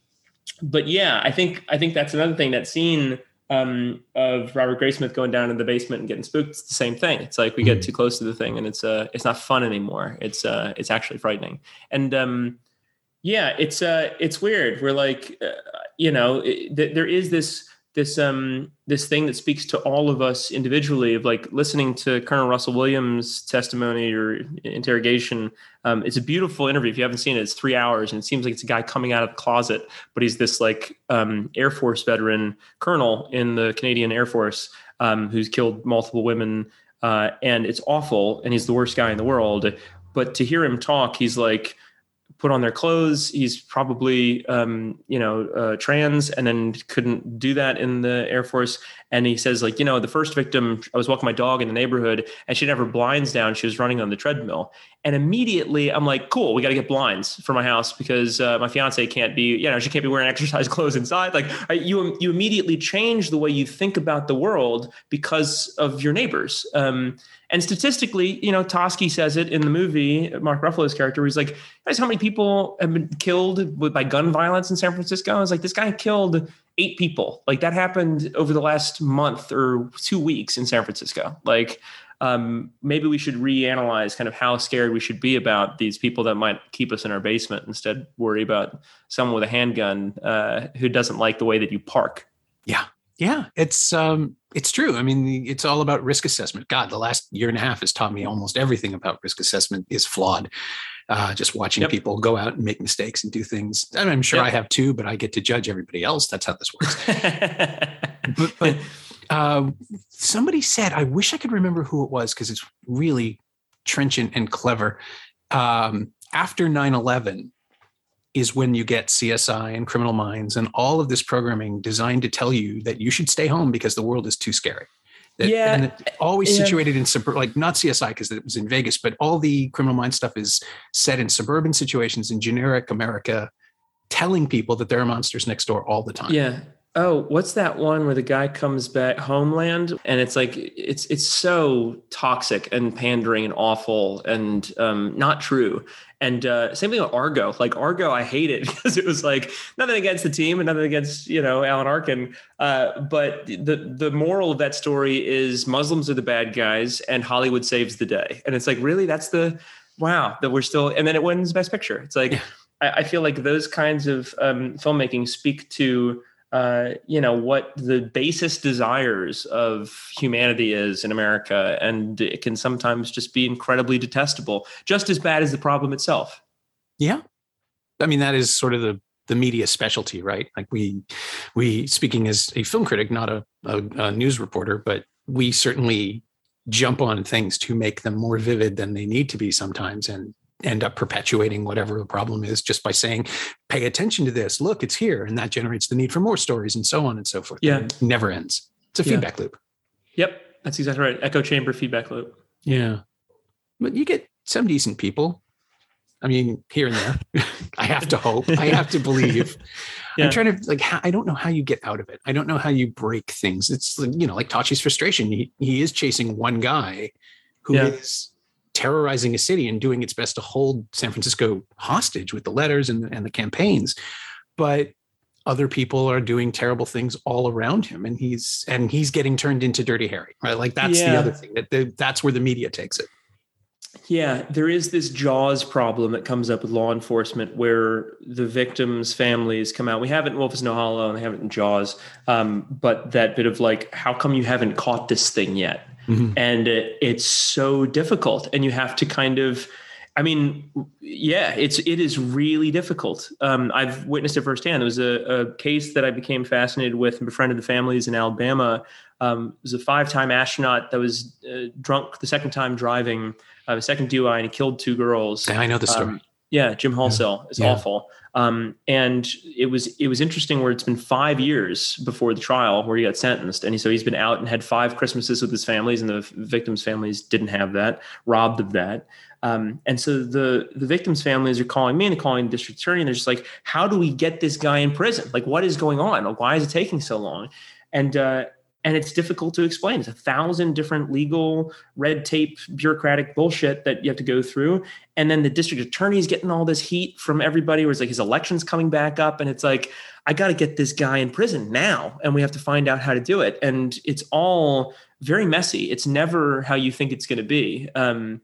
but yeah, I think I think that's another thing. That scene um, of Robert Graysmith going down in the basement and getting spooked. It's the same thing. It's like we get mm-hmm. too close to the thing, and it's uh, it's not fun anymore. It's uh, it's actually frightening. And um, yeah, it's uh, it's weird. We're like, uh, you know, it, th- there is this this um this thing that speaks to all of us individually of like listening to Colonel Russell Williams' testimony or interrogation. Um, it's a beautiful interview. If you haven't seen it, it's three hours, and it seems like it's a guy coming out of the closet, but he's this like um, Air Force veteran colonel in the Canadian Air Force um, who's killed multiple women, uh, and it's awful, and he's the worst guy in the world. But to hear him talk, he's like put on their clothes. He's probably, um, you know, uh, trans and then couldn't do that in the Air Force. And he says, like, you know, the first victim, I was walking my dog in the neighborhood and she didn't have her blinds down. She was running on the treadmill. And immediately I'm like, cool, we got to get blinds for my house because uh, my fiance can't be, you know, she can't be wearing exercise clothes inside. Like you, you immediately change the way you think about the world because of your neighbors. Um, and statistically, you know, Toschi says it in the movie, Mark Ruffalo's character, he's like, guys, how many people have been killed by gun violence in San Francisco? I was like, this guy killed eight people. Like that happened over the last month or two weeks in San Francisco. Like, um, maybe we should reanalyze kind of how scared we should be about these people that might keep us in our basement instead worry about someone with a handgun uh, who doesn't like the way that you park. Yeah. Yeah, it's um, it's true. I mean, it's all about risk assessment. God, the last year and a half has taught me almost everything about risk assessment is flawed. Uh, just watching yep. people go out and make mistakes and do things. Mean, I'm sure yep. I have too, but I get to judge everybody else. That's how this works. but, but uh, somebody said, I wish I could remember who it was because it's really trenchant and clever. Um, after 9 11, is when you get CSI and Criminal Minds and all of this programming designed to tell you that you should stay home because the world is too scary. That, yeah, and always yeah. situated in suburb, like not CSI because it was in Vegas, but all the Criminal Minds stuff is set in suburban situations in generic America, telling people that there are monsters next door all the time. Yeah, Oh, what's that one where the guy comes back Homeland and it's like it's it's so toxic and pandering and awful and um, not true. And uh, same thing with Argo. Like Argo, I hate it because it was like nothing against the team and nothing against you know Alan Arkin. Uh, but the the moral of that story is Muslims are the bad guys and Hollywood saves the day. And it's like really that's the wow that we're still and then it wins Best Picture. It's like yeah. I, I, feel like those kinds of um, filmmaking speak to uh, you know what the basest desires of humanity is in America, and it can sometimes just be incredibly detestable, just as bad as the problem itself. Yeah, I mean that is sort of the the media specialty, right? Like we we speaking as a film critic, not a, a, a news reporter, but we certainly jump on things to make them more vivid than they need to be sometimes, and end up perpetuating whatever the problem is just by saying, pay attention to this, look, it's here. And that generates the need for more stories and so on and so forth. Yeah. It never ends. It's a yeah. feedback loop. Yep. That's exactly right. Echo chamber feedback loop. Yeah. But you get some decent people. I mean, here and there. I have to hope. I have to believe. Yeah. I'm trying to like. I don't know how you get out of it. I don't know how you break things. It's you know like Toschi's frustration. He he is chasing one guy who yeah. is terrorizing a city and doing its best to hold San Francisco hostage with the letters and the, and the campaigns. But other people are doing terrible things all around him and he's and he's getting turned into dirty harry right like that's yeah. the other thing that the, that's where the media takes it yeah there is this jaws problem that comes up with law enforcement where the victims families come out we have it in Wolf of Snow Hollow and they have it in jaws um, but that bit of like how come you haven't caught this thing yet Mm-hmm. And it, it's so difficult. And you have to kind of, I mean, yeah, it's it is really difficult. Um, I've witnessed it firsthand. There was a, a, case that I became fascinated with and befriended the families in Alabama. Um, it was a five-time astronaut that was uh, drunk the second time driving, uh, second DUI, and he killed two girls. I know the story. Um, yeah, Jim Halsell. is yeah. awful. Um, and it was it was interesting where it's been five years before the trial where he got sentenced, and he, so he's been out and had five Christmases with his families, and the victims' families didn't have that, robbed of that. Um, and so the the victims' families are calling me and calling the district attorney, and they're just like, "How do we get this guy in prison? Like, what is going on? Like, why is it taking so long?" And uh, and it's difficult to explain. It's a thousand different legal red tape, bureaucratic bullshit that you have to go through. And then the district attorney is getting all this heat from everybody where it's like his election's coming back up. And it's like, I got to get this guy in prison now. And we have to find out how to do it. And it's all very messy. It's never how you think it's going to be. Um,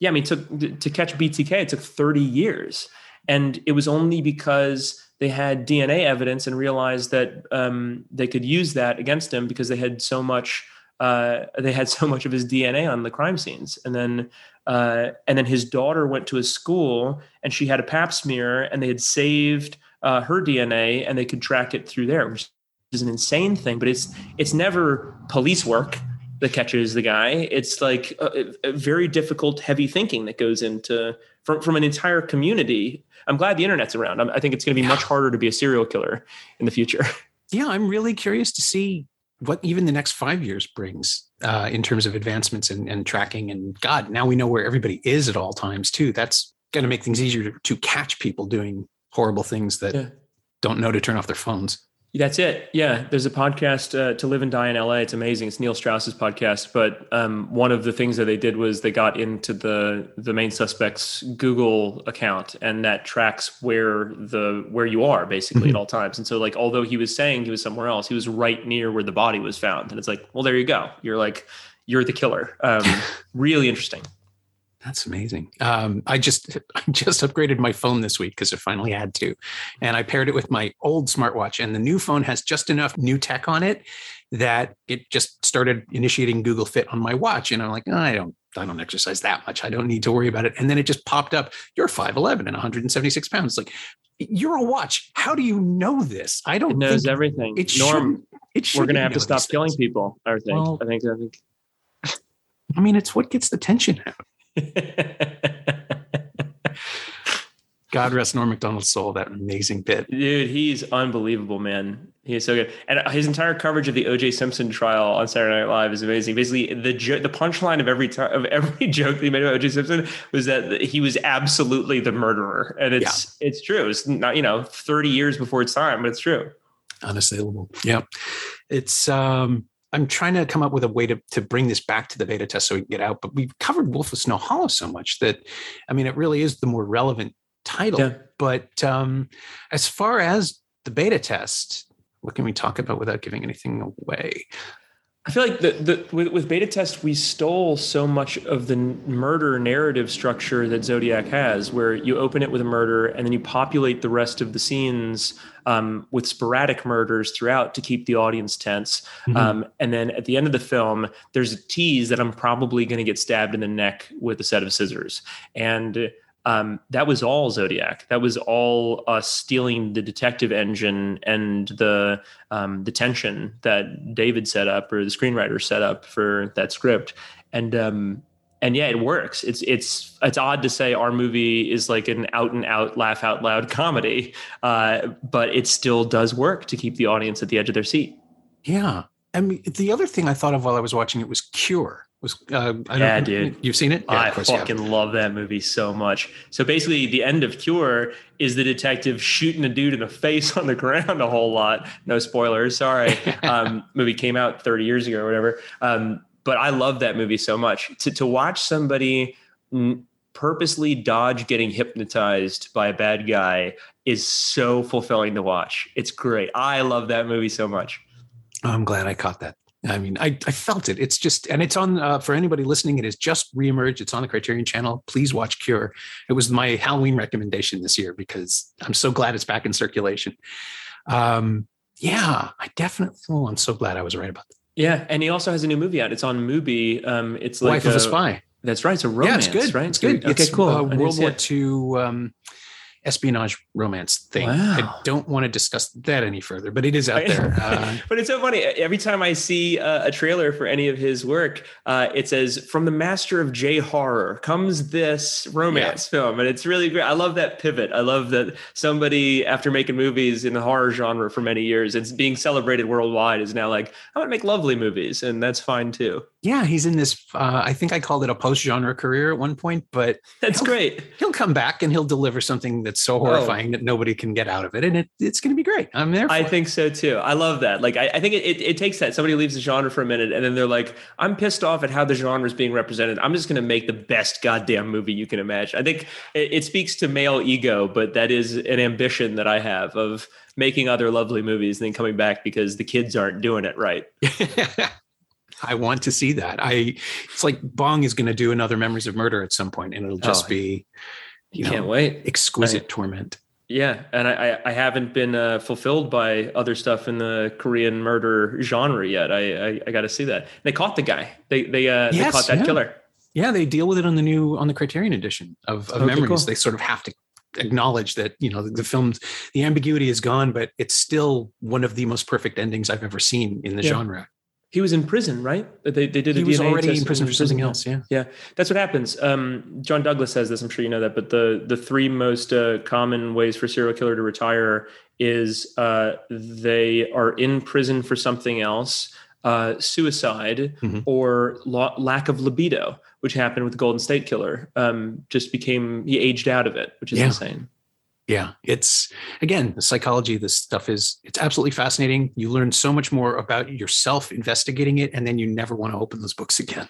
yeah, I mean, to, to catch BTK, it took 30 years. And it was only because they had DNA evidence and realized that um, they could use that against him because they had so much uh, they had so much of his DNA on the crime scenes. And then uh, and then his daughter went to a school and she had a Pap smear and they had saved uh, her DNA and they could track it through there, which is an insane thing. But it's it's never police work that catches the guy. It's like a, a very difficult, heavy thinking that goes into from from an entire community I'm glad the internet's around. i think it's going to be much harder to be a serial killer in the future. Yeah, I'm really curious to see what even the next five years brings uh, in terms of advancements and, and, tracking. And God, now we know where everybody is at all times too. That's going to make things easier to, to catch people doing horrible things that yeah. don't know to turn off their phones. That's it. Yeah, there's a podcast uh, to live and die in LA. It's amazing. It's Neil Strauss's podcast. But um, one of the things that they did was they got into the the main suspect's Google account, and that tracks where the where you are basically mm-hmm. at all times. And so, like, although he was saying he was somewhere else, he was right near where the body was found. And it's like, well, there you go. You're like, you're the killer. Um, really interesting. That's amazing. Um, I just I just upgraded my phone this week because I finally had to, and I paired it with my old smartwatch. And the new phone has just enough new tech on it that it just started initiating Google Fit on my watch. And I'm like, oh, I don't I don't exercise that much. I don't need to worry about it. And then it just popped up. You're 5'11 and 176 pounds. Like you're a watch. How do you know this? I don't. It knows everything. It Norm. It we're gonna have to stop killing people. I think. Well, I think. I think. I mean, it's what gets the tension out. God rest Norm Macdonald's soul. That amazing bit, dude. He's unbelievable, man. He's so good, and his entire coverage of the O.J. Simpson trial on Saturday Night Live is amazing. Basically, the jo- the punchline of every time of every joke that he made about O.J. Simpson was that he was absolutely the murderer, and it's yeah. it's true. It's not you know thirty years before its time, but it's true. Unassailable. Yeah, it's um I'm trying to come up with a way to, to bring this back to the beta test so we can get out. But we've covered Wolf of Snow Hollow so much that, I mean, it really is the more relevant title. Yeah. But um, as far as the beta test, what can we talk about without giving anything away? I feel like the, the with, with beta test we stole so much of the murder narrative structure that Zodiac has, where you open it with a murder and then you populate the rest of the scenes um, with sporadic murders throughout to keep the audience tense. Mm-hmm. Um, and then at the end of the film, there's a tease that I'm probably going to get stabbed in the neck with a set of scissors, and um, that was all Zodiac. That was all us stealing the detective engine and the um, the tension that David set up or the screenwriter set up for that script. And um, and yeah, it works. It's it's it's odd to say our movie is like an out and out laugh out loud comedy, uh, but it still does work to keep the audience at the edge of their seat. Yeah, I mean, the other thing I thought of while I was watching it was Cure was uh, yeah, dude. You've seen it? Yeah, I fucking love that movie so much. So basically, the end of Cure is the detective shooting a dude in the face on the ground a whole lot. No spoilers, sorry. um, movie came out 30 years ago or whatever. Um, but I love that movie so much. To to watch somebody purposely dodge getting hypnotized by a bad guy is so fulfilling to watch. It's great. I love that movie so much. I'm glad I caught that. I mean, I, I felt it. It's just, and it's on uh, for anybody listening. It is just reemerged. It's on the Criterion Channel. Please watch Cure. It was my Halloween recommendation this year because I'm so glad it's back in circulation. Um, yeah, I definitely. Oh, I'm so glad I was right about that. Yeah, and he also has a new movie out. It's on Mubi. Um, it's like Wife a, of a Spy. That's right. It's a romance, yeah, it's good. right? It's good. Okay, it's, cool. Uh, World War. II um, espionage romance thing. I don't want to discuss that any further, but it is out there. Uh, but it's so funny. Every time I see uh, a trailer for any of his work, uh, it says "From the master of J horror comes this romance film," and it's really great. I love that pivot. I love that somebody, after making movies in the horror genre for many years, it's being celebrated worldwide, is now like, "I want to make lovely movies," and that's fine too. yeah, he's in this. Uh, I think I called it a post-genre career at one point, but That's great. he'll come back and he'll deliver something that's so oh. horrifying that nobody can get out of it, and it, it's going to be great. I'm there. For I it. think so too. I love that. Like, I, I think it, it, it takes that. Somebody leaves the genre for a minute and then they're like, I'm pissed off at how the genre is being represented. I'm just going to make the best goddamn movie you can imagine. I think it, it speaks to male ego, but that is an ambition that I have of making other lovely movies and then coming back because the kids aren't doing it right. I want to see that. I it's like Bong is going to do another Memories of Murder at some point, and it'll just Oh, be, you Can't know, wait. exquisite I- torment. Yeah, and I, I- I haven't been uh, fulfilled by other stuff in the Korean murder genre yet. I I, I got to see that. They caught the guy. They they uh, they caught that yeah. killer. Yeah, they deal with it on the new on the Criterion edition of, of Memories. cool. They sort of have to acknowledge that you know the, the film's the ambiguity is gone, but it's still one of the most perfect endings I've ever seen in the Yeah. genre. He was in prison, right? They they did a He was already test in prison for something else. Yeah. Yeah, that's what happens. Um, John Douglas says this. I'm sure you know that. But the the three most uh, common ways for serial killer to retire is uh, they are in prison for something else, uh, suicide, Mhm. or lo- lack of libido, which happened with the Golden State Killer. Um, just became he aged out of it, which is Yeah. insane. Yeah, it's again the psychology. This stuff is it's absolutely fascinating. You learn so much more about yourself investigating it, and then you never want to open those books again.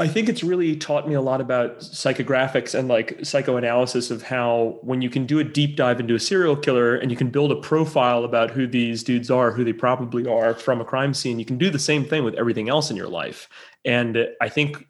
I think it's really taught me a lot about psychographics and like psychoanalysis of how when you can do a deep dive into a serial killer and you can build a profile about who these dudes are, who they probably are from a crime scene, you can do the same thing with everything else in your life. And I think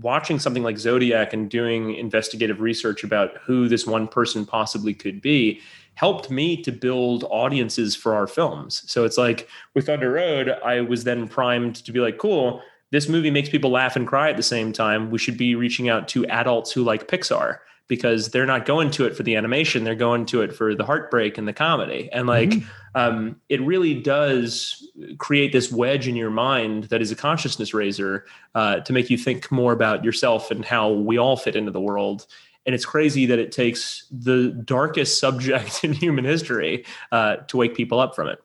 watching something like Zodiac and doing investigative research about who this one person possibly could be helped me to build audiences for our films. So it's like with Thunder Road, I was then primed to be like, cool, this movie makes people laugh and cry at the same time. We should be reaching out to adults who like Pixar because they're not going to it for the animation, they're going to it for the heartbreak and the comedy. And like, um, it really does create this wedge in your mind that is a consciousness raiser uh, to make you think more about yourself and how we all fit into the world. And it's crazy that it takes the darkest subject in human history uh, to wake people up from it.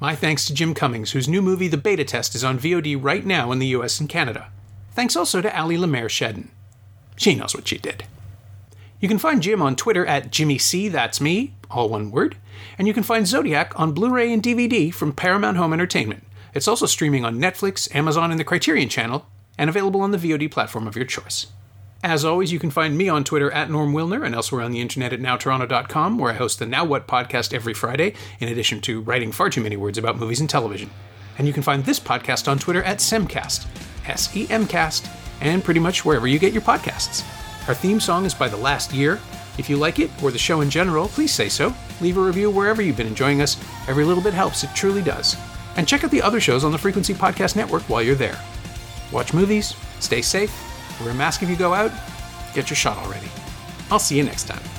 My thanks to Jim Cummings, whose new movie The Beta Test is on VOD right now in the US and Canada. Thanks also to Ali Lemaire Shedden. She knows what she did. You can find Jim on Twitter at Jimmy C, that's me, all one word, and you can find Zodiac on Blu ray and DVD from Paramount Home Entertainment. It's also streaming on Netflix, Amazon, and the Criterion Channel, and available on the VOD platform of your choice. As always, you can find me on Twitter at Norm Wilner and elsewhere on the internet at nowtoronto.com, where I host the Now What podcast every Friday, in addition to writing far too many words about movies and television. And you can find this podcast on Twitter at Semcast, S E M Cast, and pretty much wherever you get your podcasts. Our theme song is by The Last Year. If you like it, or the show in general, please say so. Leave a review wherever you've been enjoying us. Every little bit helps, it truly does. And check out the other shows on the Frequency Podcast Network while you're there. Watch movies, stay safe, wear a mask if you go out, get your shot already. I'll see you next time.